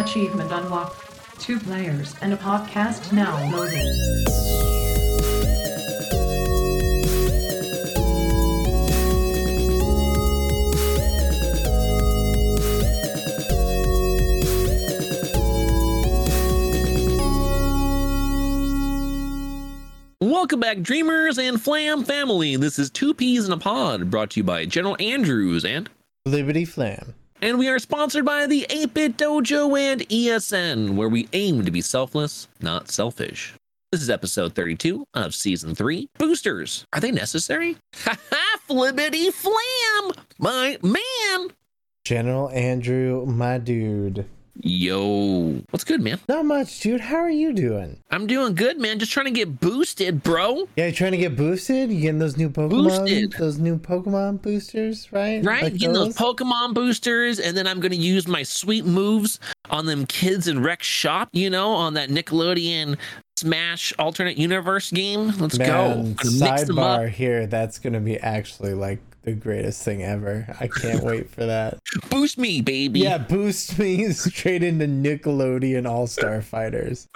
Achievement unlocked. Two players and a podcast now loading. Welcome back, dreamers and flam family. This is Two Peas in a Pod, brought to you by General Andrews and Flibbity Flam. And we are sponsored by the 8-Bit Dojo and ESN, where we aim to be selfless, not selfish. This is episode 32 of season 3. Boosters, are they necessary? Ha ha, flibbity flam, my man. General Andrew, my dude. Yo, what's good, man? Not much, dude. How are you doing? I'm doing good, man. Just trying to get boosted, bro. Yeah, you're trying to get boosted? You getting those new Pokemon? Boosted. Those new Pokemon boosters, right? Right, Like getting those Pokemon boosters, and then I'm gonna use my sweet moves on them kids in Rex Shop, you know, on that Nickelodeon Smash alternate universe game. Let's go. Man, Gonna mix them up. sidebar here. That's gonna be actually like the greatest thing ever. I can't wait for that. Boost me, baby. Yeah, boost me straight into Nickelodeon All Star Fighters.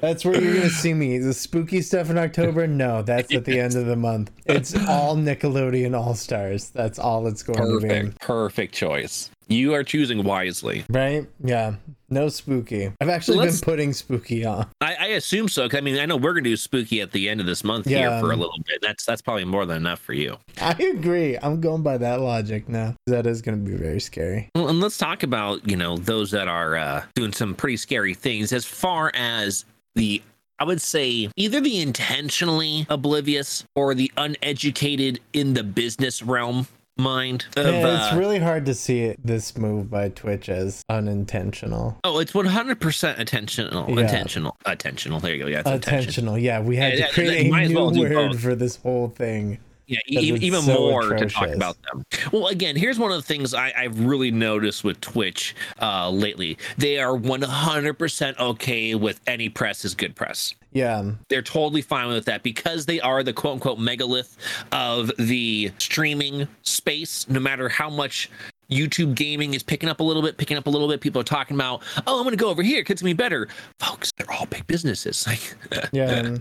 That's where you're gonna see me. The spooky stuff in October? No, that's at the end of the month. It's all Nickelodeon All Stars. That's all it's going to be. Perfect. Perfect choice. You are choosing wisely. Right? Yeah. No spooky. I've actually Let's- been putting spooky on. I, I assume so. I mean, I know we're gonna do spooky at the end of this month here for a little bit. That's that's probably more than enough for you. I agree. I'm going by that logic now. That is going to be very scary. Well, and let's talk about you know those that are uh, doing some pretty scary things as far as the I would say either the intentionally oblivious or the uneducated in the business realm mind of Yeah, it's uh, really hard to see it, this move by Twitch as unintentional. oh it's 100% intentional Yeah. intentional intentional there you go yeah it's intentional Intentional. Yeah, we had Yeah, to create a new well word both. for this whole thing. Yeah, even, even so more to talk about them. Well, again, here's one of the things I, I've really noticed with Twitch uh, lately. They are 100% okay with any press is good press. Yeah. They're totally fine with that because they are the quote unquote megalith of the streaming space. No matter how much YouTube gaming is picking up a little bit, picking up a little bit, people are talking about, oh, I'm going to go over here. It's going to be better. Folks, they're all big businesses. Like, Yeah.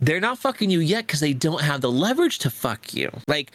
They're not fucking you yet because they don't have the leverage to fuck you. Like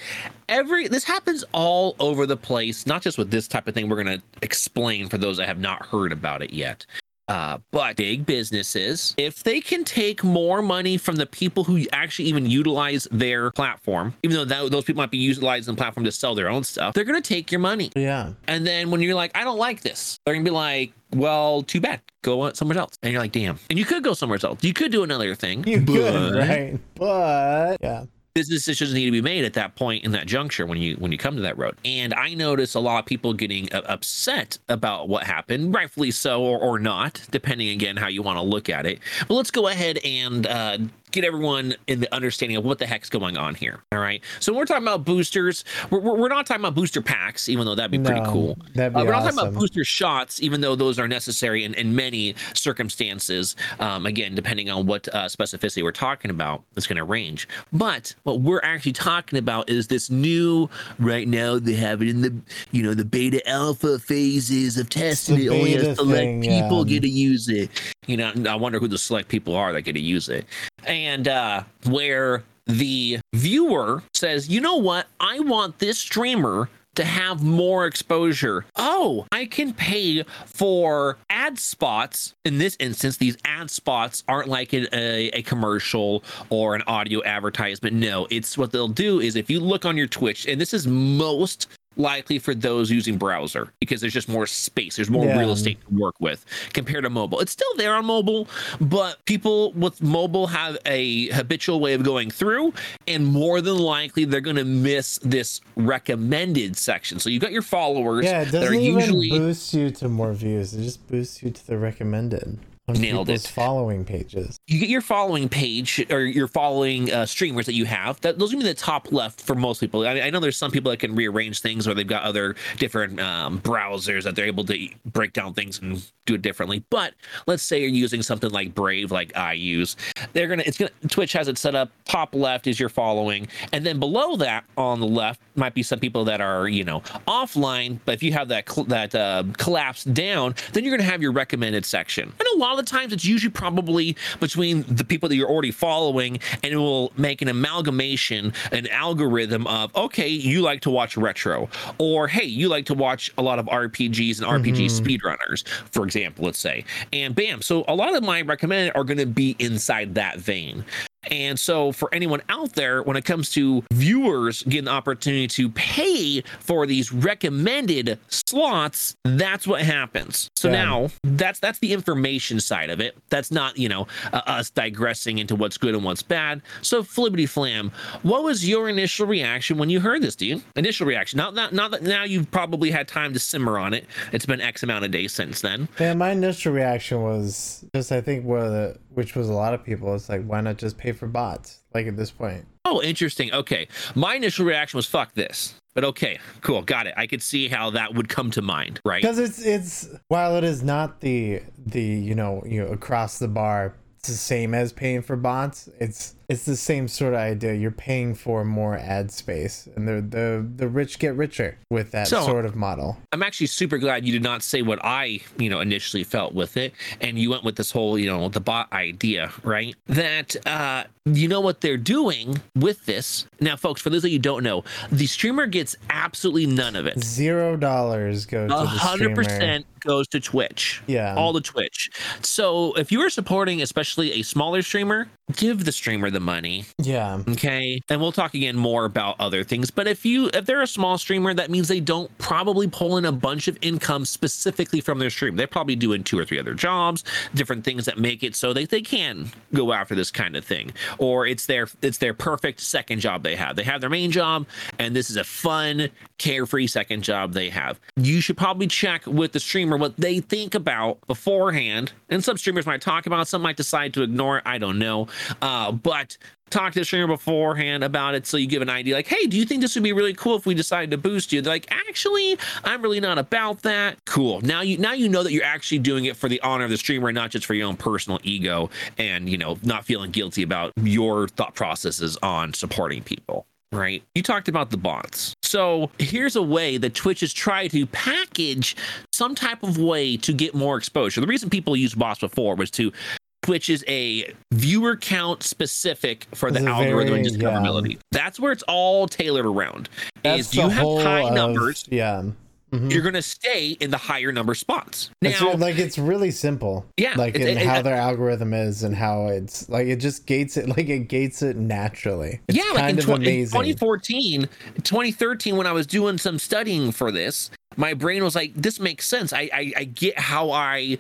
every this happens all over the place, not just with this type of thing. We're gonna explain for those that have not heard about it yet. Uh, but big businesses, if they can take more money from the people who actually even utilize their platform, even though that, those people might be utilizing the platform to sell their own stuff, they're going to take your money. yeah. And then when you're like, I don't like this, they're gonna be like, well, too bad. Go somewhere else. And you're like, damn. And you could go somewhere else. You could do another thing. You but could, right? But yeah. Business decisions need to be made at that point in that juncture when you when you come to that road. And I notice a lot of people getting uh, upset about what happened, rightfully so or, or not, depending again how you want to look at it. But let's go ahead and uh, get everyone in the understanding of what the heck's going on here. All right. So when we're talking about boosters. We're, we're we're not talking about booster packs, even though that'd be pretty No, cool. That'd be Uh, we're not talking about booster shots, even though those are necessary in, in many circumstances. Um, again, depending on what uh, specificity we're talking about, it's going to range. But what we're actually talking about is this new. Right now, they have it in the you know the beta alpha phases of testing. it only has select thing, people yeah. get to use it. You know, I wonder who the select people are that get to use it, and uh, where the viewer says, you know what, I want this streamer to have more exposure. Oh, I can pay for ad spots. In this instance, these ad spots aren't like an, a, a commercial or an audio advertisement. No, it's what they'll do is if you look on your Twitch, and this is most likely for those using browser because there's just more space there's more Yeah. real estate to work with compared to mobile it's still there on mobile but people with mobile have a habitual way of going through and more than likely they're going to miss this recommended section so you've got your followers Yeah, it that are doesn't even usually boost you to more views. It just boosts you to the recommended Nailed it. following pages. you get your following page or your following uh, streamers that you have. That those are gonna be the top left for most people. I, I know there's some people that can rearrange things, or they've got other different um, browsers that they're able to break down things and do it differently. But let's say you're using something like Brave, like I use. They're gonna. It's gonna. Twitch has it set up. Top left is your following, and then below that on the left might be some people that are you know offline. But if you have that cl- that uh, collapse down, then you're gonna have your recommended section. And a lot of the times, it's usually probably between the people that you're already following, and it will make an amalgamation, an algorithm of okay, you like to watch retro, or hey, you like to watch a lot of RPGs and RPG mm-hmm. speedrunners, for example, let's say, and bam. So a lot of my recommended are going to be inside that vein. And so, for anyone out there, when it comes to viewers getting the opportunity to pay for these recommended slots, that's what happens. So Yeah. now that's that's the information side of it. That's not you know uh, us digressing into what's good and what's bad. So, Flibbity Flam, what was your initial reaction when you heard this, dude? Initial reaction. Not not not that now you've probably had time to simmer on it. It's been X amount of days since then. Yeah, my initial reaction was just I think what the, which was a lot of people. It's like why not just pay for bots? Like at this point, Oh, interesting. Okay. My initial reaction was fuck this. But okay, cool. Got it. I could see how that would come to mind, right? because it's it's while it is not the the you know you know across the bar, it's the same as paying for bots. It's it's the same sort of idea. You're paying for more ad space, and the the the rich get richer with that So- sort of model. I'm actually super glad you did not say what I, you know, initially felt with it, and you went with this whole, you know, the bot idea, right? That uh, you know what they're doing with this. Now, folks, for those of you who don't know, the streamer gets absolutely none of it. Zero dollars go to A the hundred percent goes to Twitch. Yeah. all the Twitch. So if you are supporting, especially a smaller streamer, give the streamer the money. Yeah. Okay. And we'll talk again more about other things. But if you if they're a small streamer, that means they don't probably pull in a bunch of income specifically from their stream. They're probably doing two or three other jobs, different things that make it so they, they can go after this kind of thing. Or it's their it's their perfect second job they have. They have their main job and this is a fun, carefree second job they have. You should probably check with the streamer what they think about beforehand. And some streamers might talk about, some might decide to ignore it. I don't know. Uh, but talk to the streamer beforehand about it so you give an idea like hey do you think this would be really cool if we decided to boost you they're like actually i'm really not about that cool now you now you know that you're actually doing it for the honor of the streamer and not just for your own personal ego and you know not feeling guilty about your thought processes on supporting people right? You talked about the bots. So here's a way that Twitch has tried to package some type of way to get more exposure. The reason people used bots before was to Twitch is a viewer count specific for the It's algorithm and discoverability. That's where it's all tailored around. That's is you have high of- numbers, Yeah. Mhm. you're going to stay in the higher number spots. It's Now, re- like it's really simple. Yeah, Like it- in it- how it- their algorithm is and how it's like it just gates it like it gates it naturally. It's yeah, like in, tw- in 2014, 2013, when I was doing some studying for this, my brain was like, "This makes sense. I I, I get how I."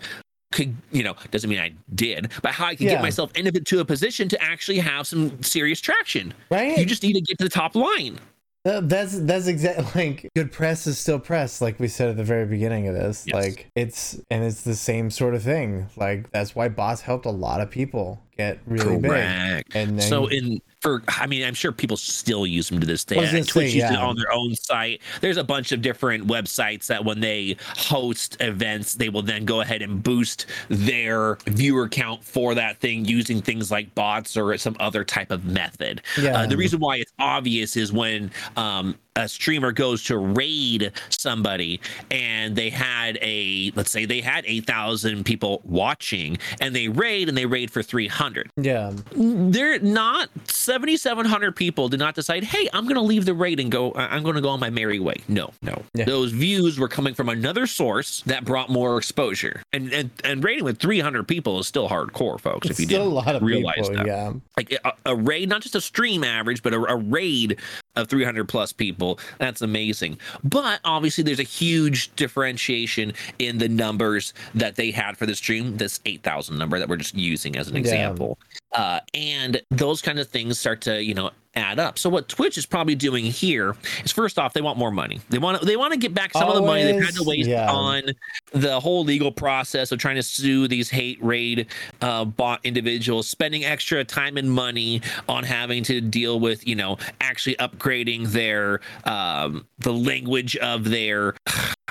Could you know? Doesn't mean I did, but how I could Yeah. get myself into a position to actually have some serious traction. right? You just need to get to the top line. Uh, that's that's exactly like good press is still press, like we said at the very beginning of this. Yes. Like it's and it's the same sort of thing. Like that's why bots helped a lot of people get really Correct. big. And then, So in for I mean I'm sure people still use them to this day. I was gonna And Twitch say, uses it on their own site. There's a bunch of different websites that when they host events, they will then go ahead and boost their viewer count for that thing using things like bots or some other type of method. Yeah. Uh, the reason why it's obvious is when um, a streamer goes to raid somebody and they had a let's say they had 8,000 people watching and they raid and they raid for 300 yeah, they're not 7700 people did not decide hey i'm gonna leave the raid and go i'm gonna go on my merry way. No. No. Yeah. those views were coming from another source that brought more exposure. And and, and raiding with 300 people is still hardcore folks it's if you still a didn't lot of realize people. that. Yeah, like a, a raid not just a stream average but a, a raid of 300 plus people. That's amazing. But obviously there's a huge differentiation in the numbers that they had for the stream this 8000 number that we're just using as an Yeah. example. Uh, and those kind of things start to you know add up. So what Twitch is probably doing here is first off, they want more money. They want they want to get back some of the money they've had to waste yeah. on the whole legal process of trying to sue these hate raid uh, bot individuals, spending extra time and money on having to deal with you know actually upgrading their um, the language of their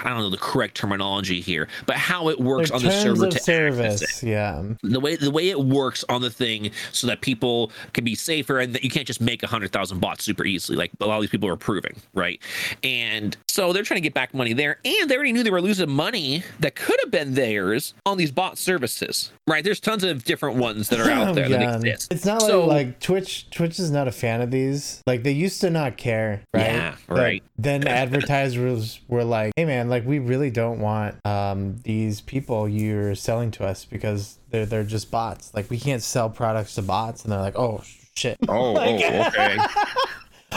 I don't know the correct terminology here, but how it works Their on the server to service. Yeah. the way the way it works on the thing so that people can be safer and that you can't just make a hundred thousand bots super easily like a lot of these people are proving right and so they're trying to get back money there and they already knew they were losing money that could have been theirs on these bot services right there's tons of different ones that are out there that Yeah. exist It's not So- like, like Twitch. Twitch is not a fan of these. Like they used to not care, right? Yeah, But right. Then advertisers were like, "Hey, man, like we really don't want um these people you're selling to us because they're they're just bots. Like we can't sell products to bots." And they're like, "Oh shit." oh, oh okay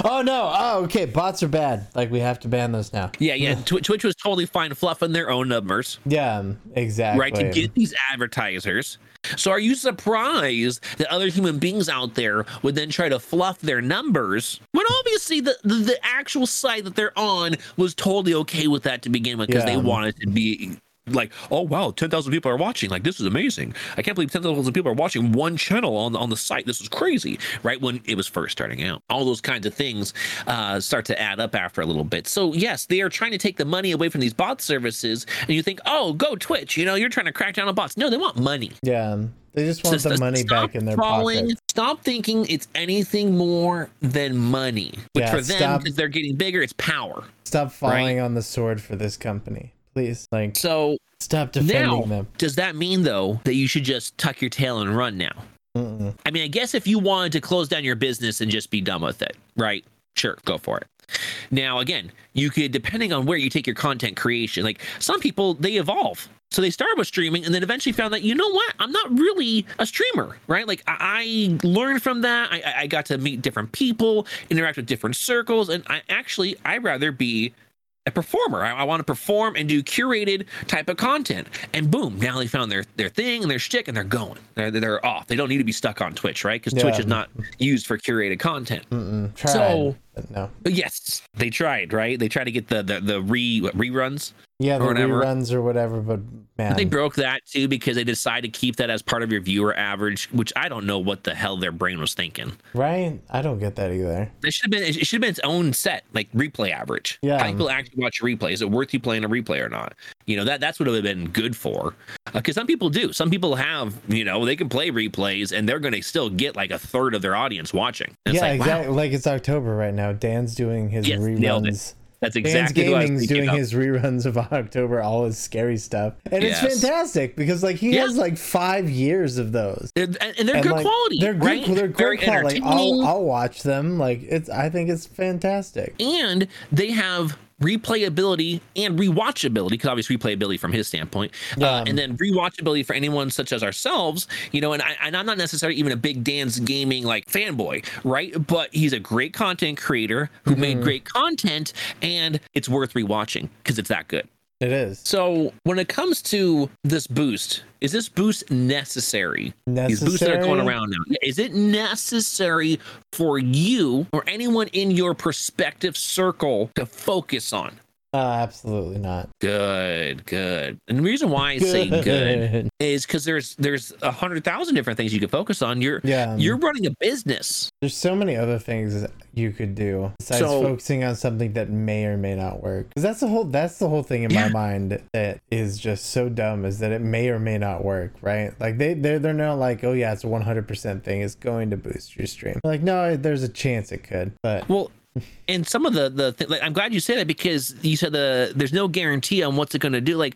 Oh no. Oh okay. Bots are bad. Like we have to ban those now. yeah yeah Tw- twitch was totally fine fluffing their own numbers Yeah. Exactly. right to get these advertisers so are you surprised that other human beings out there would then try to fluff their numbers when obviously the, the, the actual site that they're on was totally okay with that to begin with because they wanted to be like oh wow 10,000 people are watching. Like this is amazing. I can't believe 10,000 people are watching one channel on, on the site. This is crazy right? When it was first starting out. All those kinds of things uh, start to add up after a little bit. So yes they are trying to take the money away from these bot services and you think oh go twitch. You know you're trying to crack down on bots. No they want money. Yeah. They just want so the money back in their pocket. Stop thinking it's anything more than money. Which Yeah, for them, because they're getting bigger, it's power. Stop falling on the sword for this company, please. Like, So stop defending now, them. does that mean though that you should just tuck your tail and run now? Mm-mm. I mean, I guess if you wanted to close down your business and just be done with it, right? Sure, go for it. Now, again, you could, depending on where you take your content creation, like some people, they evolve. So they started with streaming and then eventually found that, you know what? I'm not really a streamer, right? Like I, I learned from that. I, I- I got to meet different people, interact with different circles. And I actually, I'd rather be a performer. I, I want to perform and do curated type of content. And boom, now they found their their thing and their shtick, and they're going. They're, they're off. They don't need to be stuck on Twitch, right? Because Twitch is not used for curated content. Tried, So- but no. Yes, they tried, right? They tried to get the the, the re what, reruns. Yeah, the or whatever. reruns or whatever, but man, They broke that too because they decided to keep that as part of your viewer average, which I don't know what the hell their brain was thinking. right? I don't get that either. It should have been it should have been its own set, like replay average. Yeah. How people actually watch a replay. Is it worth you playing a replay or not? You know, that that's what it would have been good for. Uh, because some people do. Some people have, you know, they can play replays and they're gonna still get like a third of their audience watching. And yeah, it's like, wow, exactly. Like it's October right now. Dan's doing his Yes, nailed it. reruns. That's exactly was Gaming's doing of. his reruns of October, all his scary stuff, and Yes. it's fantastic because like he Yeah. has like five years of those. And, and they're And, good like, quality. They're good. right? They're Very quality. I'll. I'll watch them. Like it's. I think it's fantastic. and they have replayability and rewatchability because obviously replayability from his standpoint uh, and then rewatchability for anyone such as ourselves you know and, I, and i'm not necessarily even a big dan's gaming like fanboy right? But he's a great content creator who made Mm-hmm. great content and it's worth rewatching because it's that good. It is. So when it comes to this boost is this boost necessary? These boosts that are going around now. Is it necessary for you or anyone in your perspective circle to focus on Uh, absolutely not. good good and the reason why i say good is because there's there's a hundred thousand different things you can focus on you're Yeah. you're running a business There's so many other things you could do besides So- focusing on something that may or may not work. Because that's the whole that's the whole thing in Yeah. my mind that is just so dumb is that it may or may not work, right? Like they they're they're not like, oh yeah, it's a 100% thing. It's going to boost your stream. Like no, there's a chance it could, but well and some of the the th- like, i'm glad you say that because you said the there's no guarantee on what's it going to do like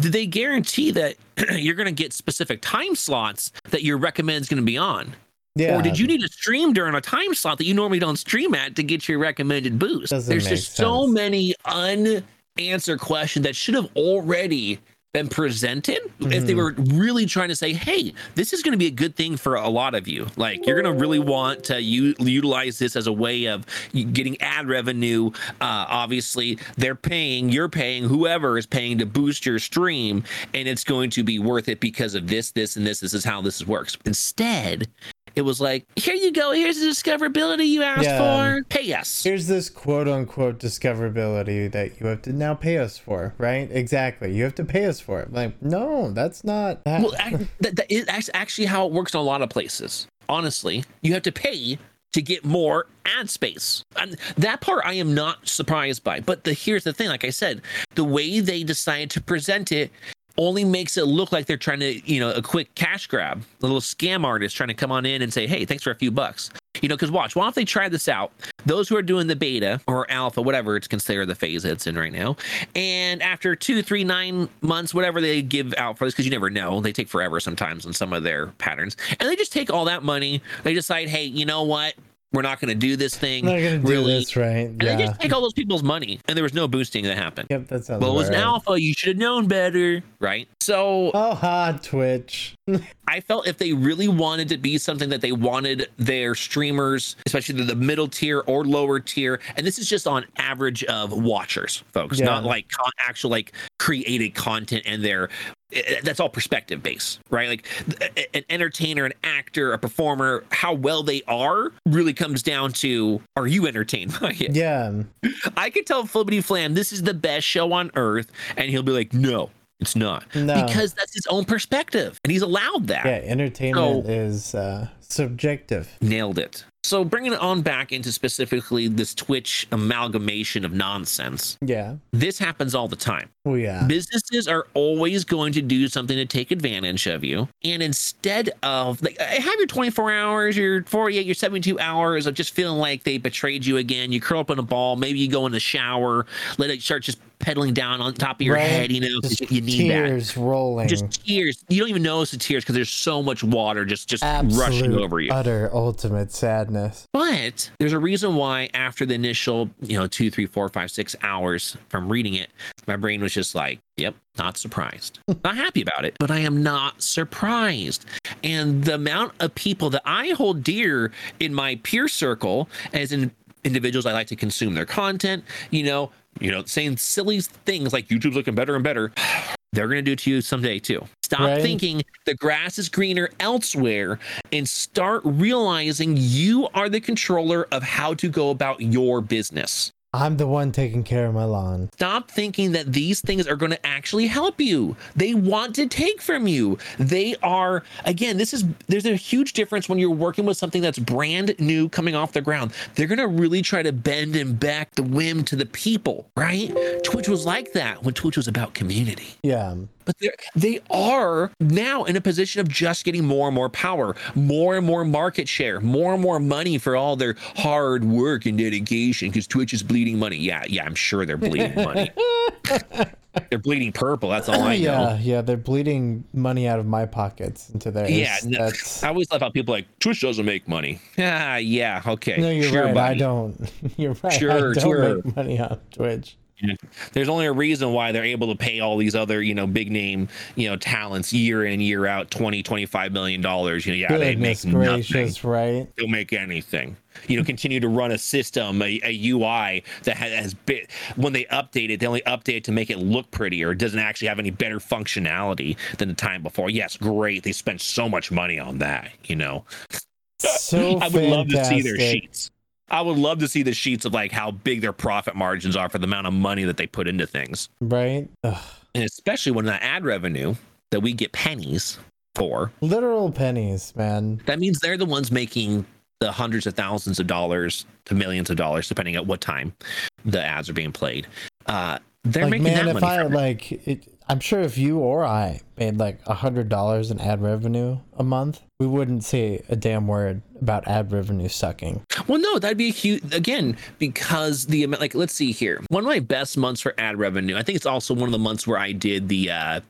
do they guarantee that you're going to get specific time slots that your recommend is going to be on yeah. Or did you need to stream during a time slot that you normally don't stream at to get your recommended boost? Doesn't There's just so many unanswered questions that should have already been presented if they Mhm. were really trying to say, hey, this is going to be a good thing for a lot of you. Like, you're going to really want to u- utilize this as a way of getting ad revenue. Uh, obviously, they're paying, you're paying, whoever is paying to boost your stream, and it's going to be worth it because of this, this, and this. This is how this works. Instead, it was like, here you go, here's the discoverability you asked Yeah. for. Pay us. Here's this quote unquote discoverability that you have to now pay us for, right? Exactly. You have to pay us for it. Like, no, that's not. That. Well, that, that is act- actually how it works in a lot of places. Honestly, you have to pay to get more ad space. And that part I am not surprised by. But the here's the thing, like I said, the way they decided to present it only makes it look like they're trying to, you know, a quick cash grab, a little scam artist trying to come on in and say, hey, thanks for a few bucks. You know, because watch, why don't they try this out? Those who are doing the beta or alpha, whatever it's considered the phase it's in right now, and after two, three, nine months, whatever they give out for this, because you never know, they take forever sometimes on some of their patterns, and they just take all that money. They decide, hey, you know what? We're not going to do this thing. Not gonna do really. this, right? And they just take all those people's money, and there was no boosting that happened. Yep, that sounds. Well, it was an right. alpha. You should have known better, right? So Oh, ha, Twitch. I felt if they really wanted to be something that they wanted their streamers, especially the, middle tier or lower tier, and this is just on average of watchers, folks, Yeah. not like con- actual like created content and their eh, eh that's all perspective based, right? Like eh, eh, an entertainer, an actor, a performer, how well they are really comes down to are you entertained by it? Yeah. I could tell Flibbity Flam this is the best show on earth, and he'll be like, no, it's not, No. because that's his own perspective, and he's allowed that. Yeah. Entertainment So- is uh, subjective. Nailed it. So bringing it on back into specifically this Twitch amalgamation of nonsense. Yeah. This happens all the time. Oh, yeah. Businesses are always going to do something to take advantage of you. And instead of like have your 24 hours, your 48, your 72 hours of just feeling like they betrayed you again, you curl up in a ball, maybe you go in the shower, let it start just pedaling down on top of your Right. head, you know, you need that tears rolling. just tears. You don't even notice the tears because there's so much water just just rushing over you. utter, ultimate sadness. But there's a reason why after the initial, you know, two, three, four, five, six hours from reading it, my brain was just like, yep, not surprised. not happy about it, but I am not surprised. And the amount of people that I hold dear in my peer circle as in individuals I like to consume their content, you know, you know, saying silly things like YouTube's looking better and better. They're going to do to you someday too. Stop Right. thinking the grass is greener elsewhere and start realizing you are the controller of how to go about your business. I'm the one taking care of my lawn. Stop thinking that these things are going to actually help you. They want to take from you. They are, again, this is, there's a huge difference when you're working with something that's brand new coming off the ground. They're going to really try to bend and back the whim to the people, right? Twitch was like that when Twitch was about community Yeah. But they're, now in a position of just getting more and more power, more and more market share, more and more money for all their hard work and dedication because Twitch is bleeding money. Yeah, yeah, I'm sure they're bleeding money. they're bleeding purple. That's all I know. yeah, yeah, they're bleeding money out of my pockets into theirs. Yeah, no, that's I always thought about people like Twitch doesn't make money. Yeah, yeah, okay. no, you're sure, right. I don't. You're right. Sure, I don't sure. make money on Twitch. There's only a reason why they're able to pay all these other, you know, big name, you know, talents year in year out 20, 25 million dollars. You know, yeah, they make Goodness nothing. right? They'll make anything. You know, continue to run a system, a, a UI that has, has been, when they update it, they only update it to make it look prettier. It doesn't actually have any better functionality than the time before. Yes, great. They spent so much money on that, you know. So I would love to see their sheets. I would love to see the sheets of like how big their profit margins are for the amount of money that they put into things. Right? Ugh. And especially when that ad revenue that we get pennies for, Literal pennies, man. that means they're the ones making the hundreds of thousands of dollars to millions of dollars, depending on what time the ads are being played. Uh, they're like making man, that if money. I from like, it, I'm sure if you or I made like a hundred dollars in ad revenue a month, we wouldn't say a damn word about ad revenue sucking. Well, no, that'd be a huge again because the. Like, let's see here. One of my best months for ad revenue. I think it's also one of the months where I did the. uh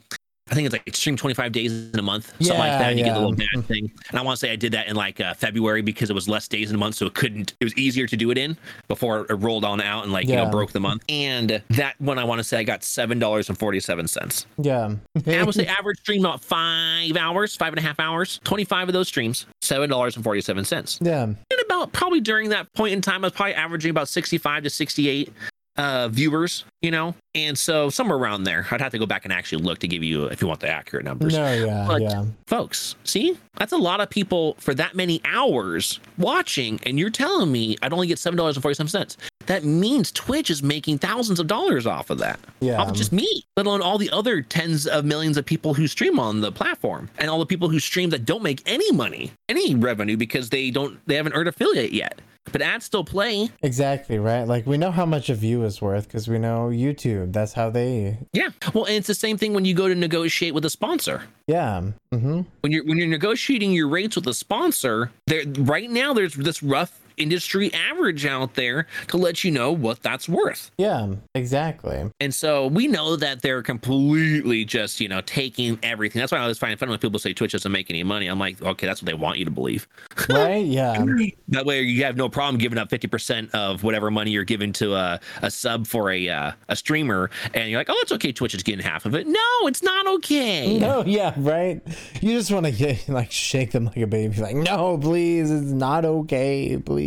I think it's like stream 25 days in a month, something like that. And you get a little thing. And I want to say I did that in like uh, February because it was less days in a month, so it couldn't. It was easier to do it in before it rolled on out and like you know broke the month. And that one I want to say I got seven dollars and forty seven cents. Yeah. And I would say average stream about five hours, five and a half hours. 25 of those streams, seven dollars and forty seven cents. yeah. And about probably during that point in time, I was probably averaging about 65 to 68 uh, viewers, you know, and so somewhere around there. I'd have to go back and actually look to give you if you want the accurate numbers. No, yeah, But- yeah. Folks, see, that's a lot of people for that many hours watching, and you're telling me I'd only get seven dollars and forty seven cents. That means Twitch is making thousands of dollars off of that. Yeah. Off of just me, let alone all the other tens of millions of people who stream on the platform, and all the people who stream that don't make any money, any revenue because they don't, they haven't earned affiliate yet. But ads still play. Exactly, right? Like we know how much a view is worth because we know YouTube. That's how they Yeah. Well, and it's the same thing when you go to negotiate with a sponsor. Yeah. Mm-hmm. when you're when you're negotiating your rates with a sponsor there right now there's this rough industry average out there to let you know what that's worth Yeah, exactly. and so we know that they're completely just you know taking everything that's why i always find fun when people say twitch doesn't make any money i'm like okay that's what they want you to believe Right? Yeah. that way you have no problem giving up 50% of whatever money you're giving to a, a sub for a uh, a streamer and you're like oh it's okay twitch is getting half of it no it's not okay No, yeah, right. You just want to like shake them like a baby, like, no, please, it's not okay, please.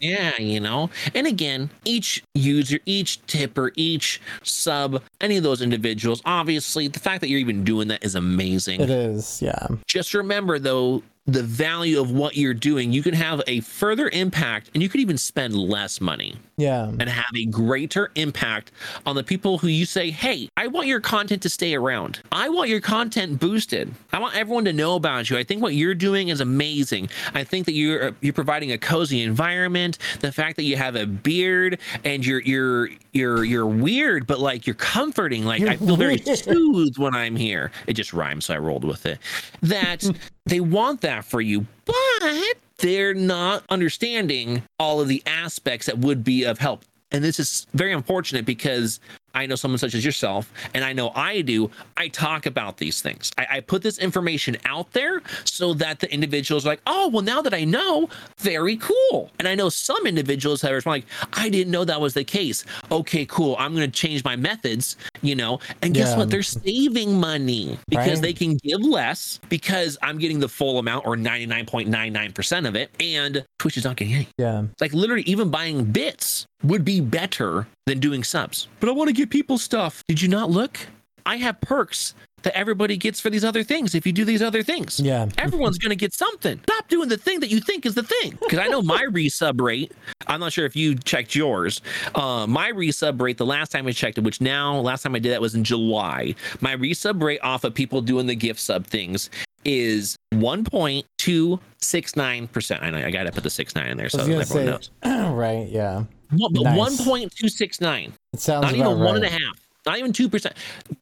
Yeah, you know. And again, each user, each tipper, each sub, any of those individuals, obviously, the fact that you're even doing that is amazing. It is, yeah, Just remember, though, the value of what you're doing. You can have a further impact and you could even spend less money yeah, and have a greater impact on the people who you say, Hey, I want your content to stay around. I want your content boosted. I want everyone to know about you. I think what you're doing is amazing. I think that you're you're providing a cozy environment. The fact that you have a beard and you're you're you're you're weird, but like you're comforting. Like I feel very soothed when I'm here. It just rhymes, so I rolled with it. That they want that for you, but they're not understanding all of the aspects that would be of help. And this is very unfortunate because I know someone such as yourself, and I know I do. I talk about these things. I, I put this information out there so that the individuals are like, oh, well, now that I know, very cool. And I know some individuals that are like, I didn't know that was the case. Okay, cool. I'm going to change my methods, you know. And guess Yeah. what? They're saving money because Right. they can give less because I'm getting the full amount or 99.99% of it. And Twitch is not getting any. yeah. It's like literally even buying bits would be better than doing subs. But I want to give people stuff. Did you not look? I have perks that everybody gets for these other things if you do these other things. Yeah. Everyone's going to get something. Stop doing the thing that you think is the thing. Because I know my resub rate, I'm not sure if you checked yours. Uh, my resub rate, the last time I checked it, which now, last time I did that was in July, my resub rate off of people doing the gift sub things is 1.269%. I know I got to put the 69 in there so everyone say, knows. right? Yeah. One- but Nice. 1.269 It sounds not even right. one and a half not even 2%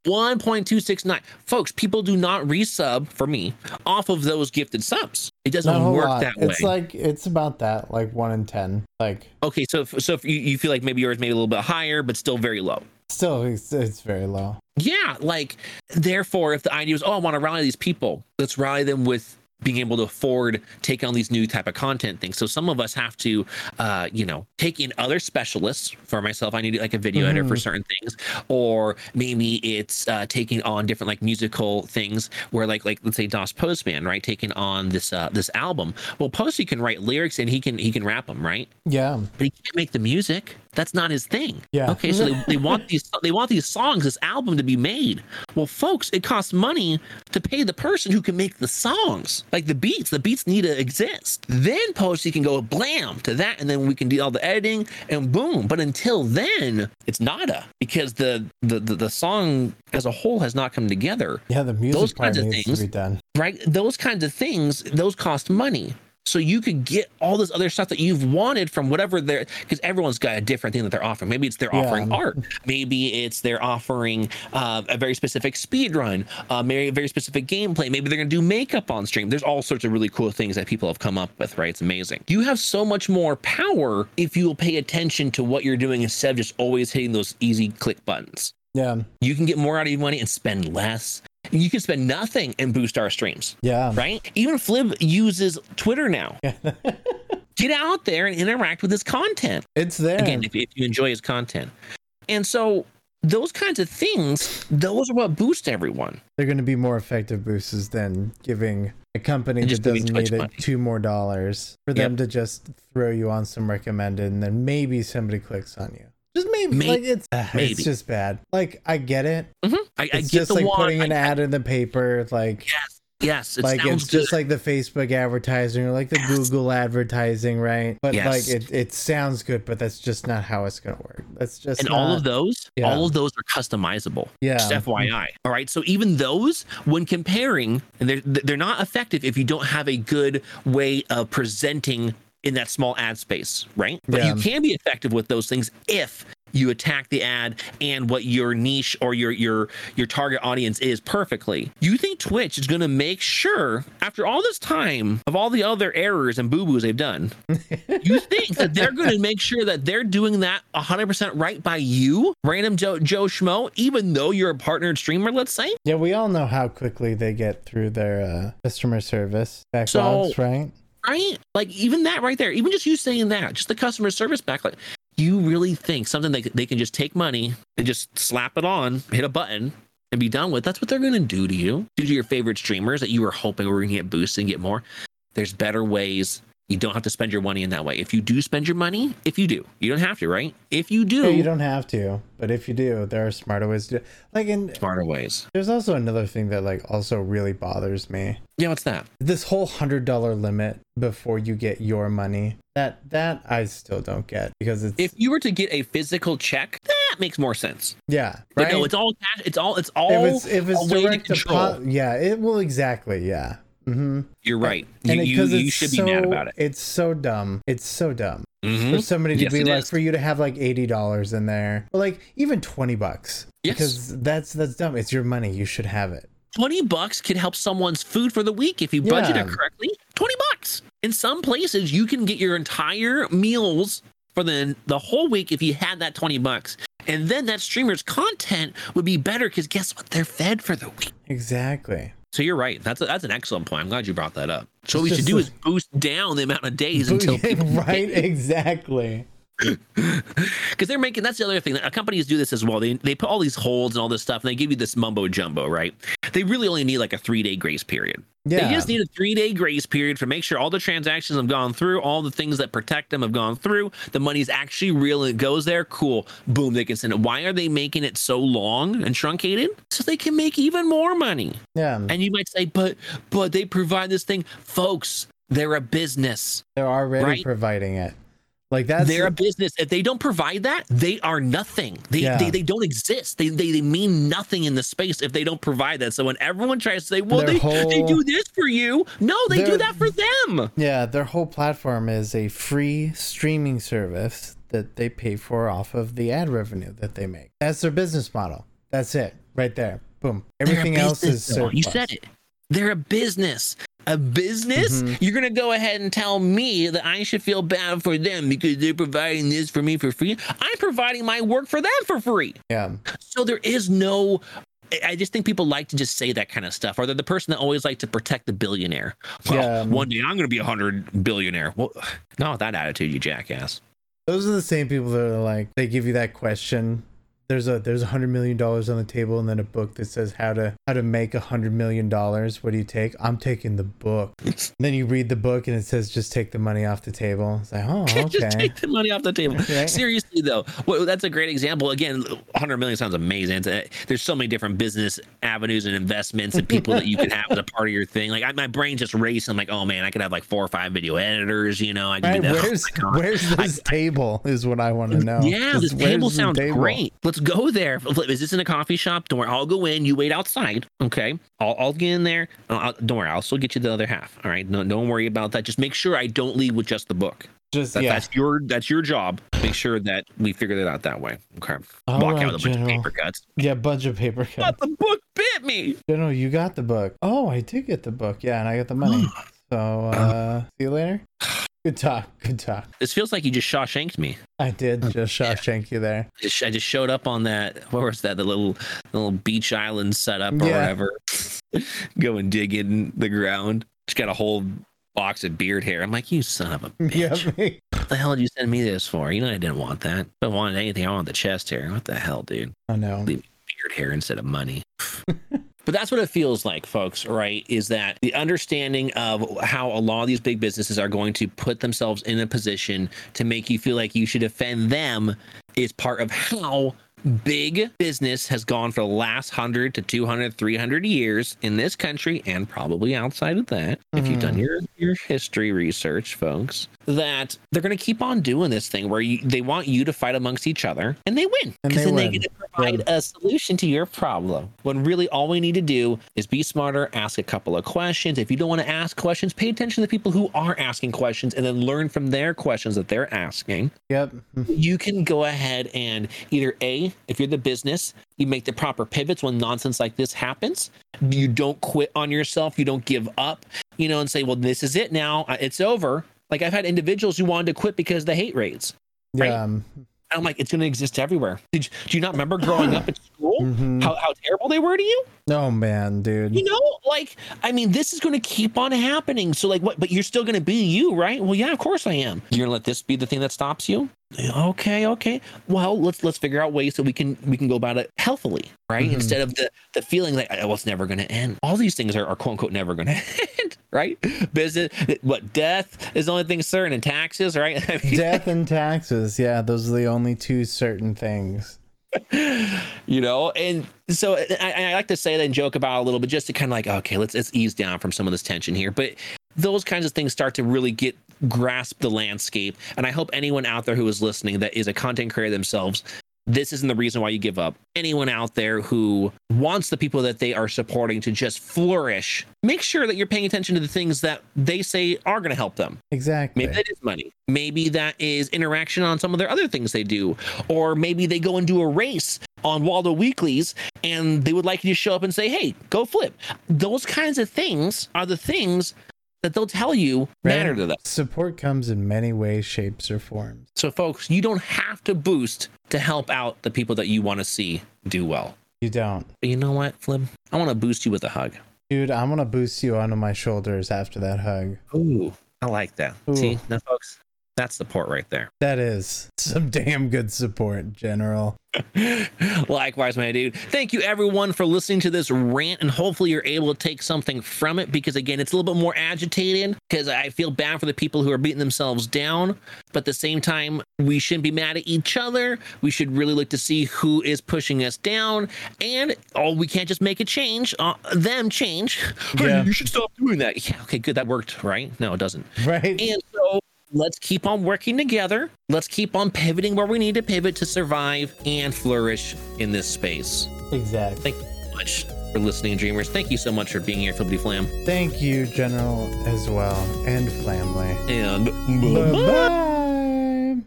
1.269 folks people do not resub for me off of those gifted subs it doesn't work lot. that way It's like it's about that, like one in ten. Like okay so if, so if you, you feel like maybe yours maybe a little bit higher but still very low still, it's, it's very low. yeah like therefore if the idea was oh i want to rally these people let's rally them with being able to afford taking on these new type of content things. So some of us have to uh you know take in other specialists. For myself i need like a video editor for certain things. Or maybe it's uh taking on different like musical things where like like let's say dos postman right? Taking on this uh this album. Well posty can write lyrics and he can he can rap them right? Yeah. but he can't make the music. That's not his thing. Yeah. Okay, so they, they want these they want these songs, this album to be made. Well, folks, it costs money to pay the person who can make the songs, like the beats. The beats need to exist. Then Posty can go blam to that, and then we can do all the editing and boom. But until then, it's nada because the the the, the song as a whole has not come together Yeah. The music Those kinds of things. to be done. right? Those kinds of things, those cost money. So you could get all this other stuff that you've wanted from whatever they're because everyone's got a different thing that they're offering. Maybe it's they're Yeah. offering art. Maybe it's they're offering uh, a very specific speed run, uh, maybe a very specific gameplay. Maybe they're gonna do makeup on stream. There's all sorts of really cool things that people have come up with. Right? It's amazing. You have so much more power if you will pay attention to what you're doing instead of just always hitting those easy click buttons Yeah. you can get more out of your money and spend less. You can spend nothing and boost our streams, Yeah. right? Even Flib uses Twitter now. Get out there and interact with his content. It's there. Again, if, if you enjoy his content. And so those kinds of things, those are what boost everyone. They're going to be more effective boosts than giving a company that doesn't need it two more dollars for them to just throw you on some recommended and then maybe somebody clicks on you. Just maybe, May- like it's uh, maybe. it's just bad. Like I get it. Mhm. I, I It's get just like one. putting an I- ad in the paper. Like yes, yes. It like it's just like the Facebook advertising or like the Yes. Google advertising, right? But Yes. like it, it sounds good, but that's just not how it's gonna work. That's just and not, all of those, yeah. all of those are customizable. Yeah. Just FYI. All right. So even those, when comparing, they're they're not effective if you don't have a good way of presenting in that small ad space, right? But Yeah. you can be effective with those things if you attack the ad and what your niche or your your your target audience is perfectly. You think Twitch is going to make sure after all this time of all the other errors and boo-boos they've done, you think that they're going to make sure that they're doing that 100% right by you, random Joe Joe Schmo, even though you're a partnered streamer, let's say? Yeah, we all know how quickly they get through their uh, customer service backlogs, right? Right? Like even that right there, even just you saying that, just the customer service backlog. You really think something they they can just take money and just slap it on, hit a button, and be done with? That's what they're going to do to you. Do to your favorite streamers that you were hoping were going to get boosted and get more. There's better ways. You don't have to spend your money in that way. If you do spend your money, if you do, you don't have to, right? If you do, Yeah, you don't have to, but if you do, there are smarter ways to do. Like, in smarter ways. there's also another thing that like also really bothers me. Yeah, what's that? This whole hundred dollar limit before you get your money. That that I still don't get because it's If you were to get a physical check, that makes more sense. yeah But right. no, it's all cash. It's all. It's all. if it's if it's a way to direct control. deposit, yeah, it will exactly yeah. Mm-hmm. You're right. And you, you it's should so, be mad about it. It's so dumb. It's so dumb. Mhm. for somebody to Yes, be like is. for you to have like eighty dollars in there, or like even twenty bucks. Yes. Because that's that's dumb. It's your money. You should have it. 20 bucks could help someone's food for the week if you budget Yeah. it correctly. 20 bucks. In some places, you can get your entire meals for the the whole week if you had that 20 bucks. And then that streamer's content would be better because guess what? They're fed for the week. Exactly. So you're right. That's a, that's an excellent point. I'm glad you brought that up. So what we should do is boost down the amount of days until people right. Exactly. because they're making that's the other thing. Uh, Companies do this as well. They they put all these holds and all this stuff, and they give you this mumbo jumbo, right? They really only need like a three day grace period. Yeah. They just need a three day grace period to make sure all the transactions have gone through, all the things that protect them have gone through. The money's actually real and it goes there. Cool. Boom. They can send it. Why are they making it so long and truncated? So they can make even more money. yeah. And you might say, but but they provide this thing, folks. They're a business. They're already right? providing it. Like that's they're a business. If they don't provide that, they are nothing. They Yeah. they, they don't exist. They, they they mean nothing in the space if they don't provide that. So when everyone tries to say, well, Their they, they do this for you, no, they do that for them. yeah. Their whole platform is a free streaming service that they pay for off of the ad revenue that they make. That's their business model. That's it. Right there. Boom. Everything else is business, though. surplus. You said it. They're a business. A business? Mhm. You're gonna go ahead and tell me that I should feel bad for them because they're providing this for me for free. I'm providing my work for them for free. Yeah. So there is no. I- just think people like to just say that kind of stuff, or they're the person that always like to protect the billionaire. Well, Yeah, one day I'm going to be a hundred billionaire. Well, not with that attitude, you jackass. Those are the same people that are like they give you that question. There's a there's a hundred million dollars on the table and then a book that says how to how to make a hundred million dollars. What do you take? I'm taking the book. Then you read the book and it says just take the money off the table. It's like, oh okay. just take the money off the table. Right. Seriously though, well, that's a great example. Again, 100 million sounds amazing. Uh, there's so many different business avenues and investments and people that you can have as a part of your thing. Like I, my brain just racing. I'm like, oh man, I could have like four or five video editors. You know, I could Right, that. where's oh where's this table is what I want to mm, know. Yeah, Just this table sounds table? great. Let's go there. Is this in a coffee shop? Don't worry. I'll go in. You wait outside. Okay. I'll, I'll get in there. Uh, I'll, don't worry. I'll still get you the other half. All right. No, don't worry about that. Just make sure I don't leave with just the book. Just That, yeah. That's your that's your job. Make sure that we figure that out that way. Okay. All Walk right, out with a bunch of paper cuts. Yeah, bunch of paper cuts. But the book bit me. General, you got the book. Oh, I did get the book. Yeah, and I got the money. So uh see you later. Good talk. Good talk. This feels like you just Shawshanked me. I did just Shawshank you there. I just, I just showed up on that. What was that? The little little beach island setup or Yeah. whatever. Go and dig in the ground. Just got a whole box of beard hair. I'm like, you son of a bitch. Yeah, me. What the hell did you send me this for? You know I didn't want that. If I wanted anything. I wanted the chest hair. What the hell, dude? I know. beard hair instead of money. But that's what it feels like, folks, right? Is that the understanding of how a lot of these big businesses are going to put themselves in a position to make you feel like you should offend them is part of how big business has gone for the last 100 to 200 300 years in this country and probably outside of that if you've done your your history research folks that they're going to keep on doing this thing where you, they want you to fight amongst each other and they win. Because then they get to provide a solution to your problem. When really all we need to do is be smarter ask a couple of questions. If you don't want to ask questions pay attention to the people who are asking questions and then learn from their questions that they're asking. Yep. you can go ahead and either a if you're the business you make the proper pivots when nonsense like this happens you don't quit on yourself you don't give up you know and say well this is it now it's over like i've had individuals who wanted to quit because the hate raids Right. Yeah. um, i'm like it's going to exist everywhere Did you, do you not remember growing up at school mhm. how, how terrible they were to you Oh man, dude. you know like i mean this is going to keep on happening. So like what but you're still going to be you right? Well yeah of course i am. You're going to let this be the thing that stops you? Okay okay. Well let's let's figure out ways that we can we can go about it healthily right? Mhm. instead of the the feeling that oh, it's never going to end. All these things are, are quote unquote never going to end right? Business what death is the only thing certain and taxes right? I mean, Death and taxes. Yeah, those are the only two certain things. You know and so I, I like to say that and joke about a little bit just to kind of like okay let's let's ease down from some of this tension here. But those kinds of things start to really get grasp the landscape. And i hope anyone out there who is listening that is a content creator themselves this isn't the reason why you give up anyone out there who wants the people that they are supporting to just flourish make sure that you're paying attention to the things that they say are going to help them Exactly. Maybe that is money. Maybe that is interaction on some of their other things they do. Or maybe they go and do a race on Waldo Weeklies and they would like you to show up and say, hey, go flip. Those kinds of things are the things that they'll tell you matter to them. Support comes in many ways, shapes, or forms. So, folks, you don't have to boost to help out the people that you want to see do well. You don't. But you know what, Flip? I want to boost you with a hug. Dude, I'm gonna boost you onto my shoulders after that hug. Ooh, I like that. Ooh. See, now, folks, that's support right there. That is some damn good support, General. Likewise, my dude. Thank you everyone for listening to this rant, and hopefully you're able to take something from it because again, it's a little bit more agitated because I feel bad for the people who are beating themselves down. But at the same time, we shouldn't be mad at each other. We should really look to see who is pushing us down, and oh, we can't just make a change. Uh, them change. Hey, Yeah. you should stop doing that. Yeah, okay, good. That worked, right? No, it doesn't. Right? And so let's keep on working together. Let's keep on pivoting where we need to pivot to survive and flourish in this space. Exactly. Thank you so much for listening, Dreamers. Thank you so much for being here, Flibbity Flam. Thank you, General, as well, and family. And Bye bye.